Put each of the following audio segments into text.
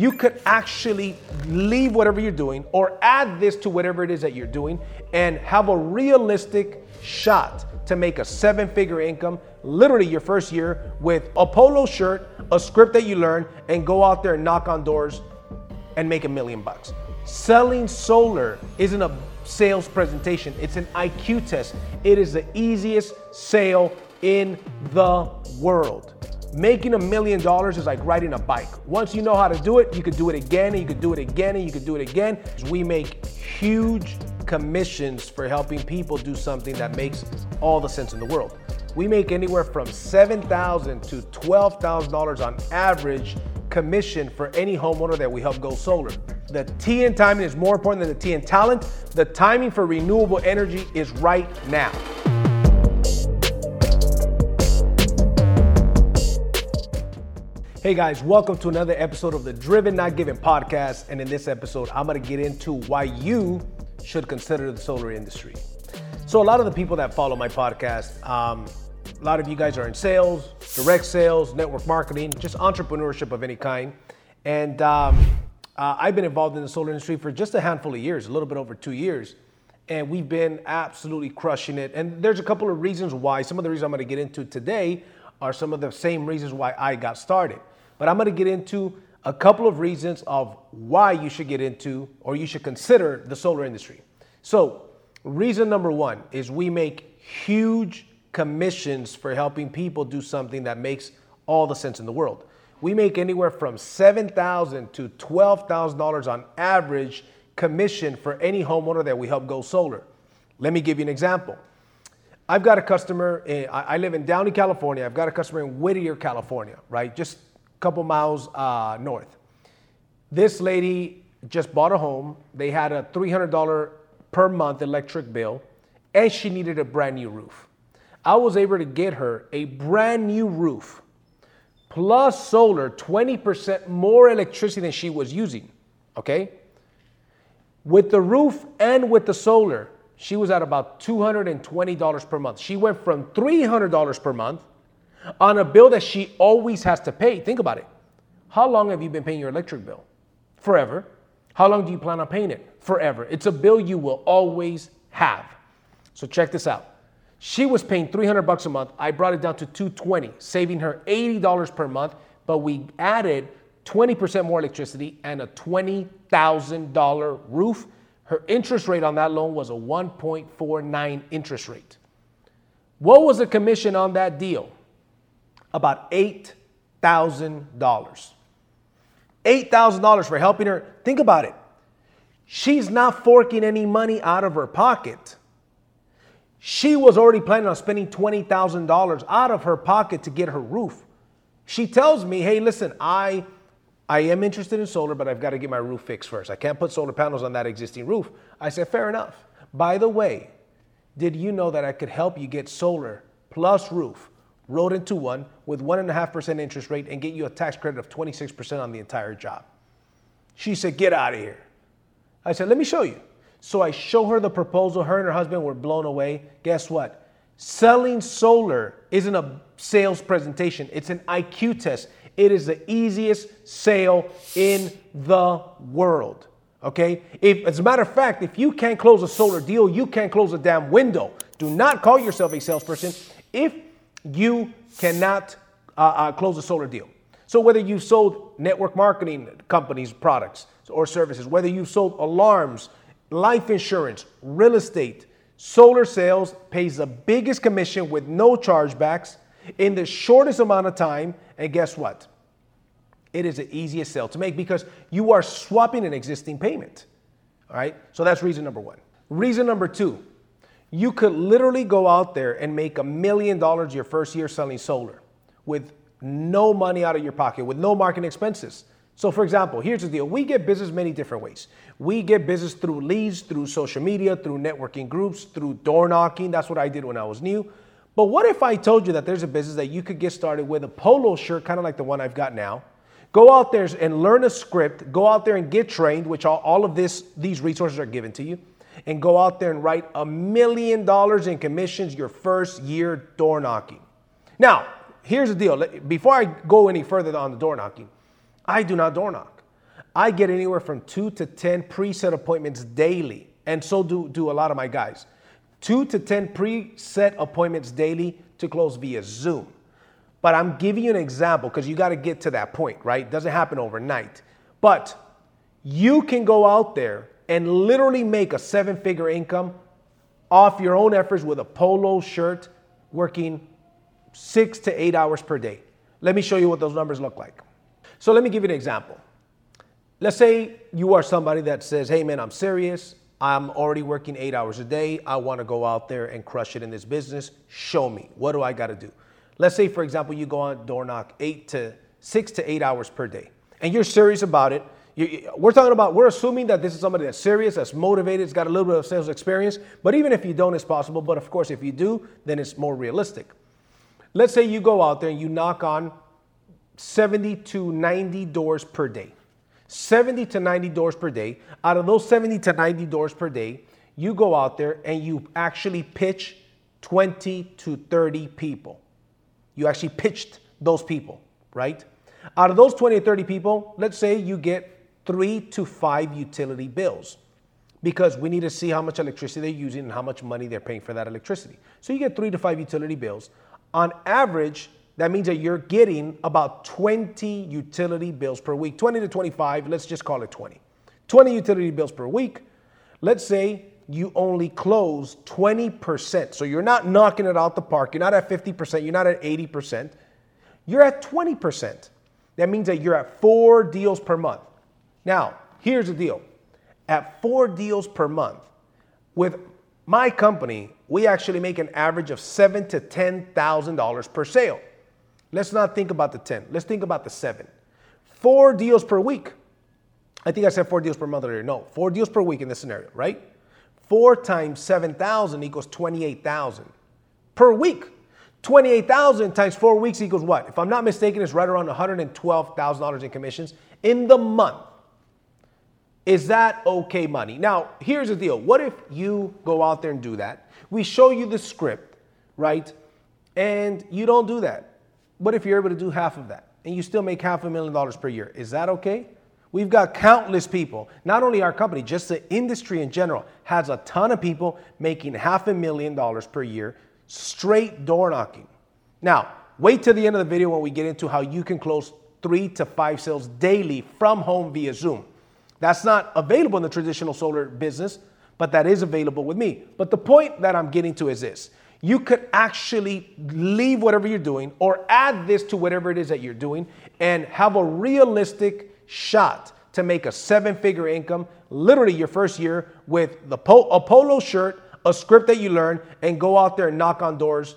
you could actually leave whatever you're doing or add this to whatever it is that you're doing and have a realistic shot to make a seven figure income literally your first year with a polo shirt, a script that you learn, and go out there and knock on doors and make a million bucks. Selling solar isn't a sales presentation, it's an IQ test. It is the easiest sale in the world. Making a million dollars is like riding a bike. Once you know how to do it, you could do it again and you could do it again and you could do it again. We make huge commissions for helping people do something that makes all the sense in the world. We make anywhere from 7,000 to $12,000 on average commission for any homeowner that we help go solar. The T in timing is more important than the T in talent. The timing for renewable energy is right now. Hey guys, welcome to another episode of the Driven Not Given podcast. And in this episode, I'm gonna get into why you should consider the solar industry. So, a lot of the people that follow my podcast, um, a lot of you guys are in sales, direct sales, network marketing, just entrepreneurship of any kind. And um, uh, I've been involved in the solar industry for just a handful of years, a little bit over two years. And we've been absolutely crushing it. And there's a couple of reasons why. Some of the reasons I'm going to get into today are some of the same reasons why I got started. But I'm going to get into a couple of reasons of why you should get into or you should consider the solar industry. So, reason number one is we make huge commissions for helping people do something that makes all the sense in the world. We make anywhere from 7,000 to $12,000 on average commission for any homeowner that we help go solar. Let me give you an example. I've got a customer, in, I live in Downey, California. I've got a customer in Whittier, California, right? Just couple miles uh, north. This lady just bought a home. They had a $300 per month electric bill, and she needed a brand new roof. I was able to get her a brand new roof plus solar, 20% more electricity than she was using. Okay? With the roof and with the solar, she was at about $220 per month. She went from $300 per month on a bill that she always has to pay. Think about it. How long have you been paying your electric bill? Forever. How long do you plan on paying it? Forever. It's a bill you will always have. So check this out. She was paying 300 bucks a month. I brought it down to 220, saving her $80 per month, but we added 20% more electricity and a $20,000 roof. Her interest rate on that loan was a 1.49 interest rate. What was the commission on that deal? About $8,000. $8,000 for helping her. Think about it. She's not forking any money out of her pocket. She was already planning on spending $20,000 out of her pocket to get her roof. She tells me, hey, listen, I, I am interested in solar, but I've got to get my roof fixed first. I can't put solar panels on that existing roof. I said, fair enough. By the way, did you know that I could help you get solar plus roof rolled into one with 1.5% interest rate and get you a tax credit of 26% on the entire job? She said, get out of here. I said, let me show you. So I show her the proposal. Her and her husband were blown away. Guess what? Selling solar isn't a sales presentation, it's an IQ test. It is the easiest sale in the world. Okay? If, as a matter of fact, if you can't close a solar deal, you can't close a damn window. Do not call yourself a salesperson if you cannot uh, uh, close a solar deal. So, whether you sold network marketing companies' products or services, whether you sold alarms, life insurance, real estate, solar sales pays the biggest commission with no chargebacks in the shortest amount of time. And guess what? It is the easiest sale to make because you are swapping an existing payment. All right? So that's reason number one. Reason number two, you could literally go out there and make a million dollars your first year selling solar with no money out of your pocket, with no marketing expenses. So, for example, here's the deal we get business many different ways. We get business through leads, through social media, through networking groups, through door knocking. That's what I did when I was new. But what if I told you that there's a business that you could get started with a polo shirt, kind of like the one I've got now? Go out there and learn a script, go out there and get trained, which all, all of this, these resources are given to you, and go out there and write a million dollars in commissions your first year door knocking. Now, here's the deal. Before I go any further on the door knocking, I do not door knock. I get anywhere from two to 10 preset appointments daily. And so do, do a lot of my guys. Two to 10 preset appointments daily to close via Zoom. But I'm giving you an example because you got to get to that point, right? It doesn't happen overnight. But you can go out there and literally make a seven figure income off your own efforts with a polo shirt working six to eight hours per day. Let me show you what those numbers look like. So let me give you an example. Let's say you are somebody that says, hey man, I'm serious. I'm already working eight hours a day. I want to go out there and crush it in this business. Show me. What do I got to do? Let's say, for example, you go on door knock eight to six to eight hours per day, and you're serious about it. You, we're talking about, we're assuming that this is somebody that's serious, that's motivated, has got a little bit of sales experience. But even if you don't, it's possible. But of course, if you do, then it's more realistic. Let's say you go out there and you knock on 70 to 90 doors per day. 70 to 90 doors per day. Out of those 70 to 90 doors per day, you go out there and you actually pitch 20 to 30 people. You actually pitched those people, right? Out of those 20 or 30 people, let's say you get three to five utility bills because we need to see how much electricity they're using and how much money they're paying for that electricity. So you get three to five utility bills. On average, that means that you're getting about 20 utility bills per week, 20 to 25, let's just call it 20. 20 utility bills per week. Let's say you only close 20%. So you're not knocking it out the park. You're not at 50%. You're not at 80%. You're at 20%. That means that you're at four deals per month. Now, here's the deal at four deals per month, with my company, we actually make an average of seven to ten thousand dollars per sale. Let's not think about the ten. Let's think about the seven. Four deals per week. I think I said four deals per month earlier. No, four deals per week in this scenario, right? Four times seven thousand equals twenty-eight thousand per week. 28,000 times four weeks equals what? If I'm not mistaken, it's right around $112,000 in commissions in the month. Is that okay money? Now, here's the deal. What if you go out there and do that? We show you the script, right? And you don't do that. What if you're able to do half of that and you still make half a million dollars per year? Is that okay? We've got countless people, not only our company, just the industry in general has a ton of people making half a million dollars per year straight door knocking. Now, wait till the end of the video when we get into how you can close three to five sales daily from home via Zoom. That's not available in the traditional solar business, but that is available with me. But the point that I'm getting to is this you could actually leave whatever you're doing or add this to whatever it is that you're doing and have a realistic shot to make a seven figure income literally your first year with the po- a polo shirt, a script that you learn, and go out there and knock on doors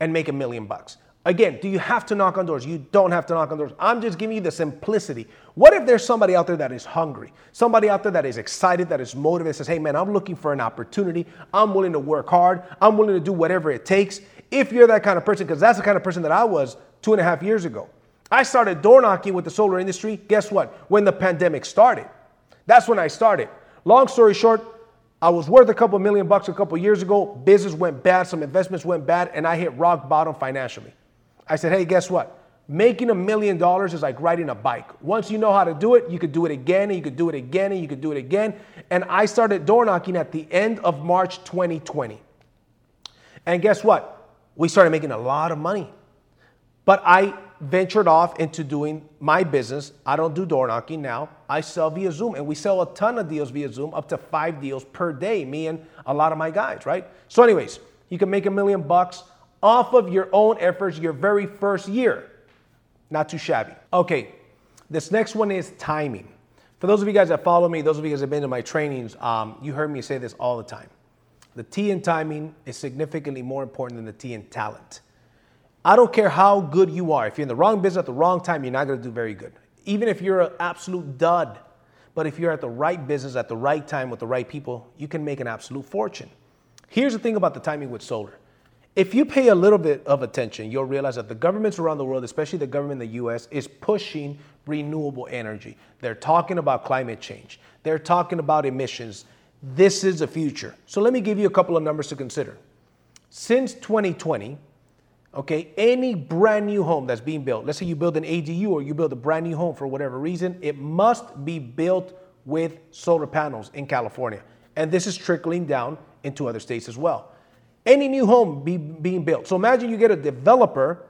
and make a million bucks. Again, do you have to knock on doors? You don't have to knock on doors. I'm just giving you the simplicity. What if there's somebody out there that is hungry? Somebody out there that is excited, that is motivated, says, hey man, I'm looking for an opportunity. I'm willing to work hard. I'm willing to do whatever it takes. If you're that kind of person, because that's the kind of person that I was two and a half years ago. I started door knocking with the solar industry. Guess what? When the pandemic started. That's when I started. Long story short, I was worth a couple million bucks a couple years ago. Business went bad, some investments went bad, and I hit rock bottom financially. I said, hey, guess what? Making a million dollars is like riding a bike. Once you know how to do it, you could do it again, and you could do it again, and you could do it again. And I started door knocking at the end of March 2020. And guess what? We started making a lot of money. But I ventured off into doing my business. I don't do door knocking now. I sell via Zoom, and we sell a ton of deals via Zoom, up to five deals per day, me and a lot of my guys, right? So, anyways, you can make a million bucks off of your own efforts your very first year. Not too shabby. Okay, this next one is timing. For those of you guys that follow me, those of you guys that have been to my trainings, um, you heard me say this all the time. The T in timing is significantly more important than the T in talent. I don't care how good you are. If you're in the wrong business at the wrong time, you're not going to do very good. Even if you're an absolute dud. But if you're at the right business at the right time with the right people, you can make an absolute fortune. Here's the thing about the timing with solar if you pay a little bit of attention, you'll realize that the governments around the world, especially the government in the US, is pushing renewable energy. They're talking about climate change, they're talking about emissions. This is the future. So let me give you a couple of numbers to consider. Since 2020, Okay, any brand new home that's being built, let's say you build an ADU or you build a brand new home for whatever reason, it must be built with solar panels in California. And this is trickling down into other states as well. Any new home be, being built. So imagine you get a developer.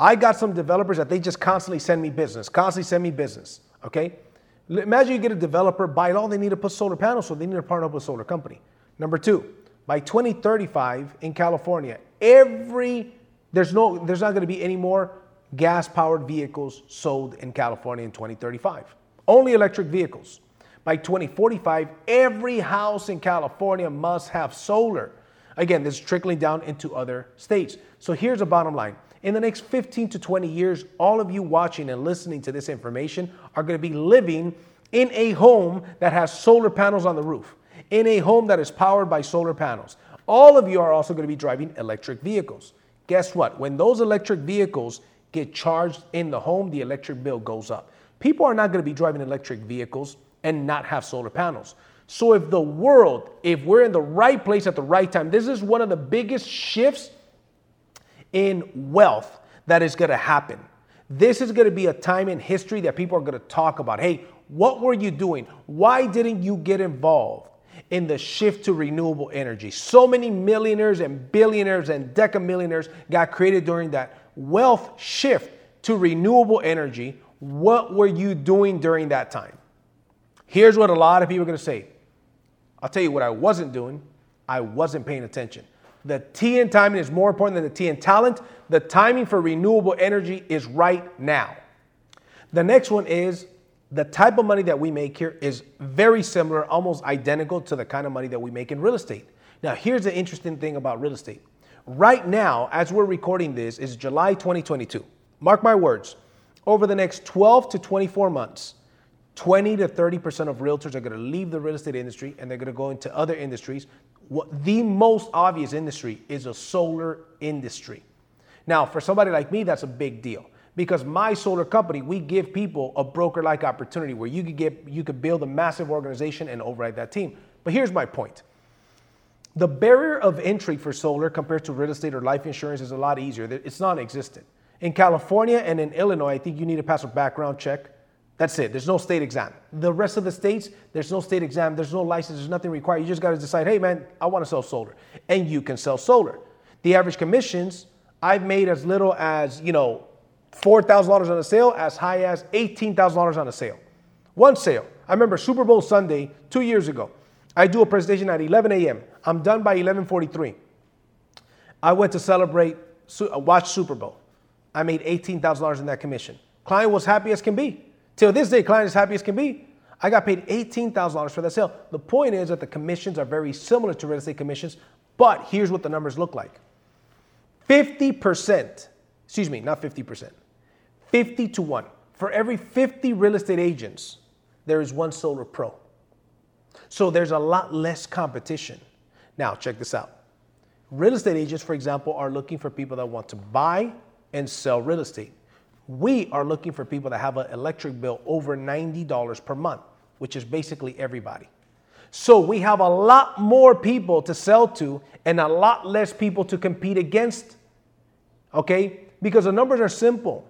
I got some developers that they just constantly send me business, constantly send me business. Okay, imagine you get a developer, by law, they need to put solar panels, so they need to partner up with a solar company. Number two, by 2035 in California, every there's no there's not going to be any more gas powered vehicles sold in California in 2035. Only electric vehicles. By 2045, every house in California must have solar. Again, this is trickling down into other states. So here's a bottom line. In the next 15 to 20 years, all of you watching and listening to this information are going to be living in a home that has solar panels on the roof, in a home that is powered by solar panels. All of you are also going to be driving electric vehicles. Guess what? When those electric vehicles get charged in the home, the electric bill goes up. People are not going to be driving electric vehicles and not have solar panels. So if the world, if we're in the right place at the right time, this is one of the biggest shifts in wealth that is going to happen. This is going to be a time in history that people are going to talk about. Hey, what were you doing? Why didn't you get involved in the shift to renewable energy? So many millionaires and billionaires and decamillionaires got created during that wealth shift to renewable energy. What were you doing during that time? Here's what a lot of people are going to say. I'll tell you what I wasn't doing. I wasn't paying attention. The T in timing is more important than the T in talent. The timing for renewable energy is right now. The next one is the type of money that we make here is very similar, almost identical to the kind of money that we make in real estate. Now, here's the interesting thing about real estate. Right now, as we're recording this, is July 2022. Mark my words, over the next 12 to 24 months, 20 to 30% of realtors are going to leave the real estate industry and they're going to go into other industries. What, the most obvious industry is a solar industry. Now, for somebody like me, that's a big deal because my solar company, we give people a broker-like opportunity where you could get you could build a massive organization and override that team. But here's my point. The barrier of entry for solar compared to real estate or life insurance is a lot easier. It's non-existent. In California and in Illinois, I think you need to pass a background check that's it. There's no state exam. The rest of the states, there's no state exam. There's no license. There's nothing required. You just got to decide, hey, man, I want to sell solar. And you can sell solar. The average commissions, I've made as little as, you know, $4,000 on a sale, as high as $18,000 on a sale. One sale. I remember Super Bowl Sunday two years ago. I do a presentation at 11 a.m. I'm done by 11:43. I went to celebrate, watch Super Bowl. I made $18,000 in that commission. Client was happy as can be. Till this day, client is happy as can be. I got paid $18,000 for that sale. The point is that the commissions are very similar to real estate commissions, but here's what the numbers look like 50%, excuse me, not 50%, 50 to 1. For every 50 real estate agents, there is one solar pro. So there's a lot less competition. Now, check this out. Real estate agents, for example, are looking for people that want to buy and sell real estate. We are looking for people that have an electric bill over $90 per month, which is basically everybody. So we have a lot more people to sell to and a lot less people to compete against. Okay? Because the numbers are simple.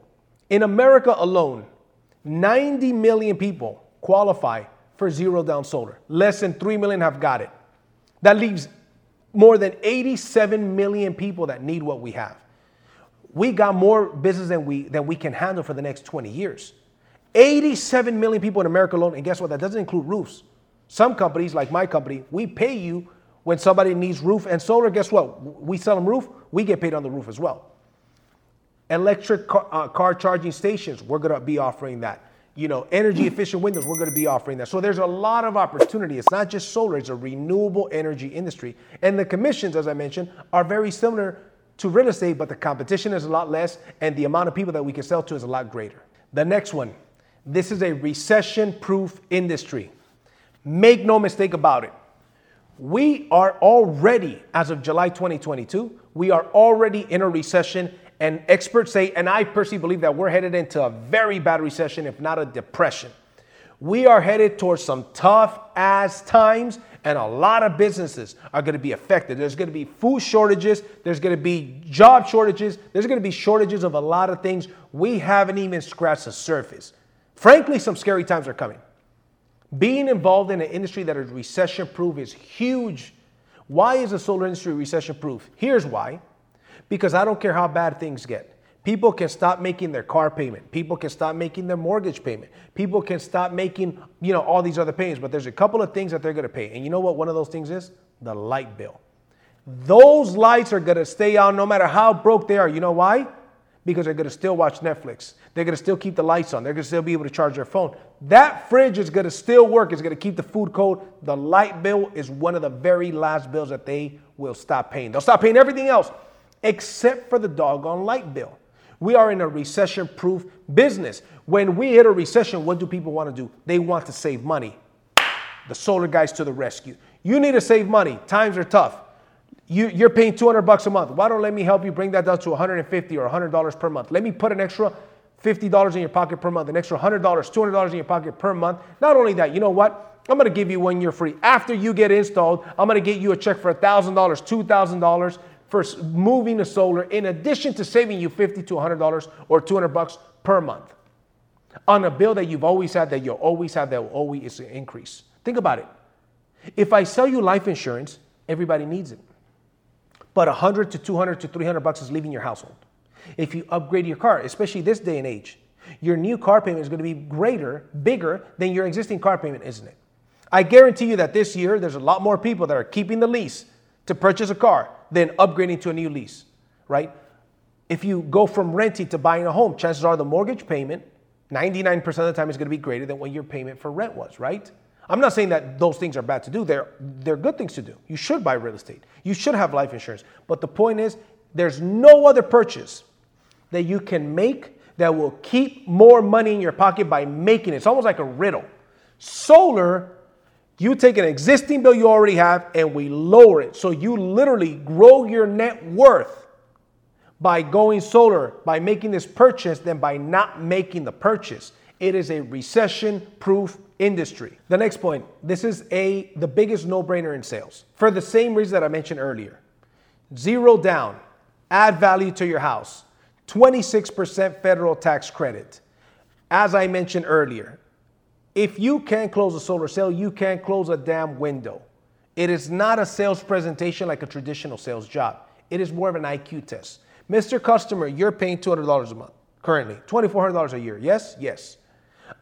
In America alone, 90 million people qualify for zero down solar. Less than 3 million have got it. That leaves more than 87 million people that need what we have we got more business than we than we can handle for the next 20 years. 87 million people in America alone, and guess what? That doesn't include roofs. Some companies, like my company, we pay you when somebody needs roof and solar. Guess what? We sell them roof, we get paid on the roof as well. Electric car, uh, car charging stations, we're gonna be offering that. You know, energy efficient windows, we're gonna be offering that. So there's a lot of opportunity. It's not just solar, it's a renewable energy industry. And the commissions, as I mentioned, are very similar to real estate, but the competition is a lot less and the amount of people that we can sell to is a lot greater. The next one this is a recession proof industry. Make no mistake about it. We are already, as of July 2022, we are already in a recession. And experts say, and I personally believe that we're headed into a very bad recession, if not a depression. We are headed towards some tough ass times, And a lot of businesses are going to be affected. There's going to be food shortages, there's going to be job shortages, there's going to be shortages of a lot of things. We haven't even scratched the surface. Frankly, some scary times are coming. Being involved in an industry that is recession proof is huge. Why is the solar industry recession proof? Here's why because I don't care how bad things get. People can stop making their car payment. People can stop making their mortgage payment. People can stop making, you know, all these other payments. But there's a couple of things that they're going to pay. And you know what one of those things is? The light bill. Those lights are going to stay on no matter how broke they are. You know why? Because they're going to still watch Netflix. They're going to still keep the lights on. They're going to still be able to charge their phone. That fridge is going to still work. It's going to keep the food cold. The light bill is one of the very last bills that they will stop paying. They'll stop paying everything else except for the doggone light bill. We are in a recession proof business. When we hit a recession, what do people want to do? They want to save money. The solar guys to the rescue. You need to save money. Times are tough. You, are paying 200 bucks a month. Why don't let me help you bring that down to 150 or 100 dollars per month? Let me put an extra $50 in your pocket per month, an extra $100, $200 in your pocket per month. Not only that, you know what? I'm to give you one year free. After you get installed, I'm to get you a check for $1,000, $2,000 for moving to solar in addition to saving you 50 to $100 or 200 bucks per month on a bill that you've always had that you'll always have that will always increase. Think about it. If I sell you life insurance, everybody needs it. But 100 to 200 to 300 bucks is leaving your household. If you upgrade your car, especially this day and age, your new car payment is going to be greater, bigger than your existing car payment, isn't it? I guarantee you that this year there's a lot more people that are keeping the lease to purchase a car than upgrading to a new lease, right? If you go from renting to buying a home, chances are the mortgage payment, 99% of the time, is going to be greater than what your payment for rent was, right? I'm not saying that those things are bad to do. They're, they're good things to do. You should buy real estate. You should have life insurance. But the point is, there's no other purchase that you can make that will keep more money in your pocket by making it. It's almost like a riddle. Solar you take an existing bill you already have and we lower it. So you literally grow your net worth by going solar, by making this purchase, than by not making the purchase. It is a recession proof industry. The next point this is a the biggest no brainer in sales for the same reason that I mentioned earlier. Zero down, add value to your house, 26% federal tax credit. As I mentioned earlier, if you can't close a solar sale, you can't close a damn window. It is not a sales presentation like a traditional sales job. It is more of an IQ test. Mr. Customer, you're paying $200 a month currently, $2,400 a year. Yes? Yes.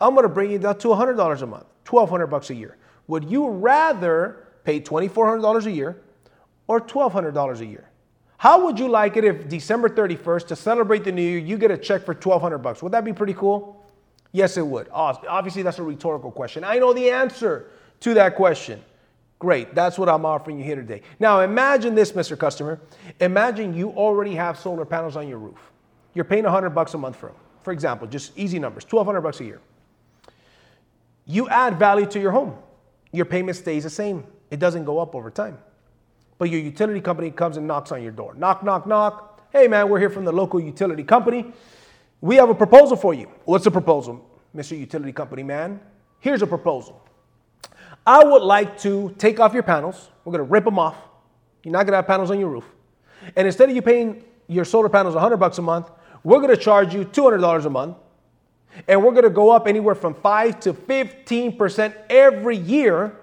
I'm going to bring you down to $100 a month, 1200 bucks a year. Would you rather pay $2,400 a year or $1,200 a year? How would you like it if December 31st, to celebrate the new year, you get a check for 1200 bucks? Would that be pretty cool? Yes, it would. Obviously, that's a rhetorical question. I know the answer to that question. Great, that's what I'm offering you here today. Now, imagine this, Mr. Customer. Imagine you already have solar panels on your roof. You're paying 100 bucks a month for them. For example, just easy numbers, 1200 bucks a year. You add value to your home. Your payment stays the same. It doesn't go up over time. But your utility company comes and knocks on your door. Knock, knock, knock. Hey man, we're here from the local utility company. We have a proposal for you. What's the proposal, Mr. Utility Company man? Here's a proposal. I would like to take off your panels. We're going to rip them off. You're not going to have panels on your roof. And instead of you paying your solar panels 100 bucks a month, we're going to charge you $200 a month. And we're going to go up anywhere from 5 to 15% every year.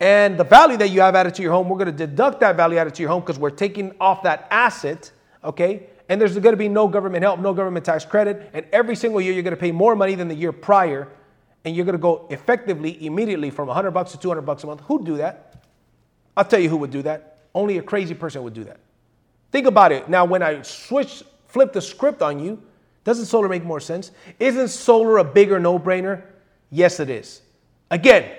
And the value that you have added to your home, we're going to deduct that value added to your home because we're taking off that asset, okay? And there's going to be no government help, no government tax credit, and every single year you're going to pay more money than the year prior, and you're going to go effectively immediately from 100 bucks to 200 bucks a month. Who'd do that? I'll tell you who would do that. Only a crazy person would do that. Think about it. Now, when I switch, flip the script on you, doesn't solar make more sense? Isn't solar a bigger no-brainer? Yes, it is. Again,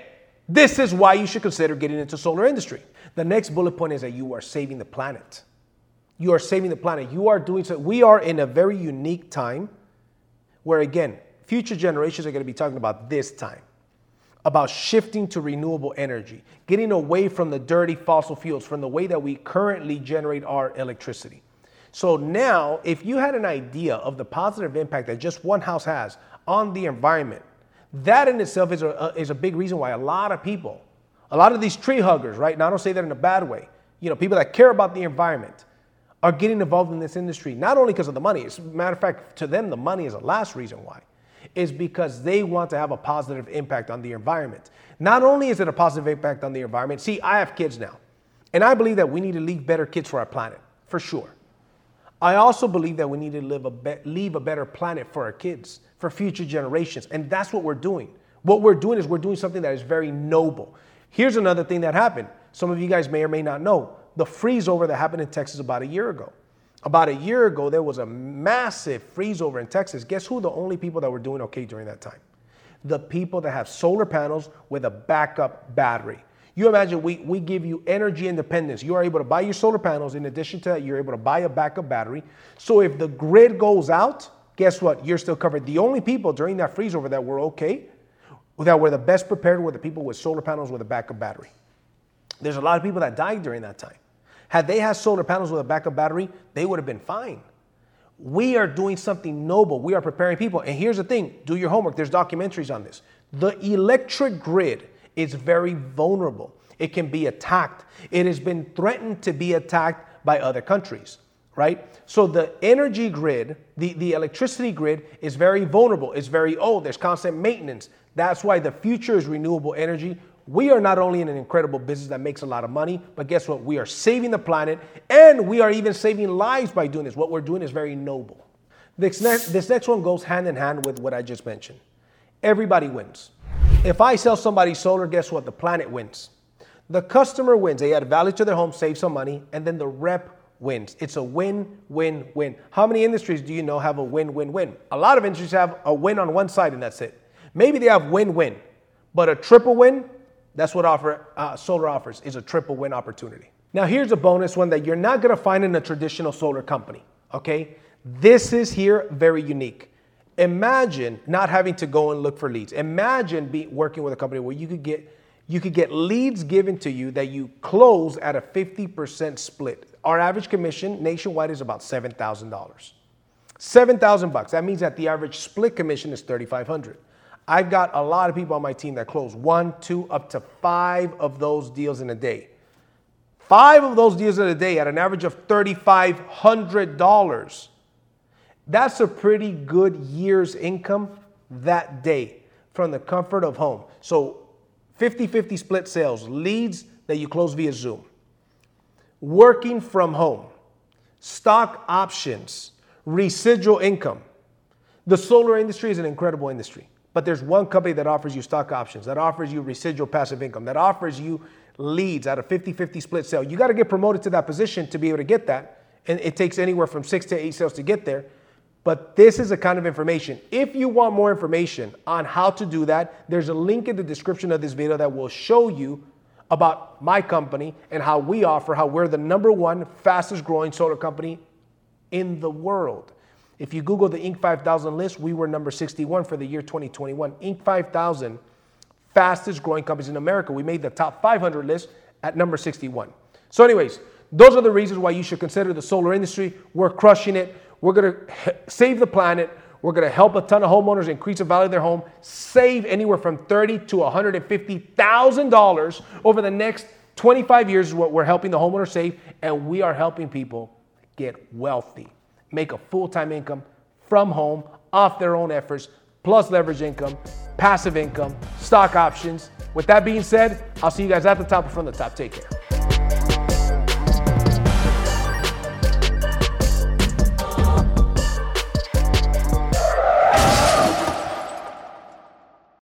this is why you should consider getting into solar industry. The next bullet point is that you are saving the planet. You are saving the planet. You are doing so. We are in a very unique time where, again, future generations are going to be talking about this time about shifting to renewable energy, getting away from the dirty fossil fuels, from the way that we currently generate our electricity. So now, if you had an idea of the positive impact that just one house has on the environment, that in itself is a, is a big reason why a lot of people A lot of these tree huggers, right? Now I don't say that in a bad way. You know, people that care about the environment are getting involved in this industry, not only because of the money. As a matter of fact, to them, the money is the last reason why. Is because they want to have a positive impact on the environment. Not only is it a positive impact on the environment, see, I have kids now, and I believe that we need to leave better kids for our planet, for sure. I also believe that we need to live a be- leave a better planet for our kids, for future generations, and that's what we're doing. What we're doing is we're doing something that is very noble. Here's another thing that happened. Some of you guys may or may not know the freeze over that happened in Texas about a year ago. About a year ago, there was a massive freeze over in Texas. Guess who the only people that were doing okay during that time? The people that have solar panels with a backup battery. You imagine we, we give you energy independence. You are able to buy your solar panels. In addition to that, you're able to buy a backup battery. So if the grid goes out, guess what? You're still covered. The only people during that freeze over that were okay, that were the best prepared, were the people with solar panels with a backup battery. There's a lot of people that died during that time. Had they had solar panels with a backup battery, they would have been fine. We are doing something noble. We are preparing people. And here's the thing do your homework. There's documentaries on this. The electric grid is very vulnerable, it can be attacked. It has been threatened to be attacked by other countries, right? So the energy grid, the, the electricity grid, is very vulnerable. It's very old. There's constant maintenance. That's why the future is renewable energy we are not only in an incredible business that makes a lot of money, but guess what? We are saving the planet and we are even saving lives by doing this. What we're doing is very noble. This next, this next one goes hand in hand with what I just mentioned. Everybody wins. If I sell somebody solar, guess what? The planet wins. The customer wins. They add value to their home, save some money, and then the rep wins. It's a win, win, win. How many industries do you know have a win, win, win? A lot of industries have a win on one side and that's it. Maybe they have win, win, but a triple win, that's what offer, uh, solar offers is a triple win opportunity. Now here's a bonus one that you're not gonna find in a traditional solar company, okay? This is here very unique. Imagine not having to go and look for leads. Imagine be, working with a company where you could get you could get leads given to you that you close at a 50% split. Our average commission nationwide is about $7,000. 7,000 bucks. That means that the average split commission is 3,500. I've got a lot of people on my team that close one, two, up to five of those deals in a day. Five of those deals in a day at an average of $3,500. That's a pretty good year's income that day from the comfort of home. So 50 50 split sales, leads that you close via Zoom, working from home, stock options, residual income. The solar industry is an incredible industry. But there's one company that offers you stock options, that offers you residual passive income, that offers you leads at a 50 50 split sale. You got to get promoted to that position to be able to get that. And it takes anywhere from six to eight sales to get there. But this is a kind of information. If you want more information on how to do that, there's a link in the description of this video that will show you about my company and how we offer, how we're the number one fastest growing solar company in the world. If you Google the Inc. 5000 list, we were number 61 for the year 2021. Inc. 5000, fastest growing companies in America. We made the top 500 list at number 61. So, anyways, those are the reasons why you should consider the solar industry. We're crushing it. We're going to save the planet. We're going to help a ton of homeowners increase the value of their home, save anywhere from thirty to one hundred and fifty thousand dollars over the next 25 years. Is what we're helping the homeowner save, and we are helping people get wealthy make a full time income from home off their own efforts, plus leverage income, passive income, stock options. With that being said, I'll see you guys at the top or from the top. Take care.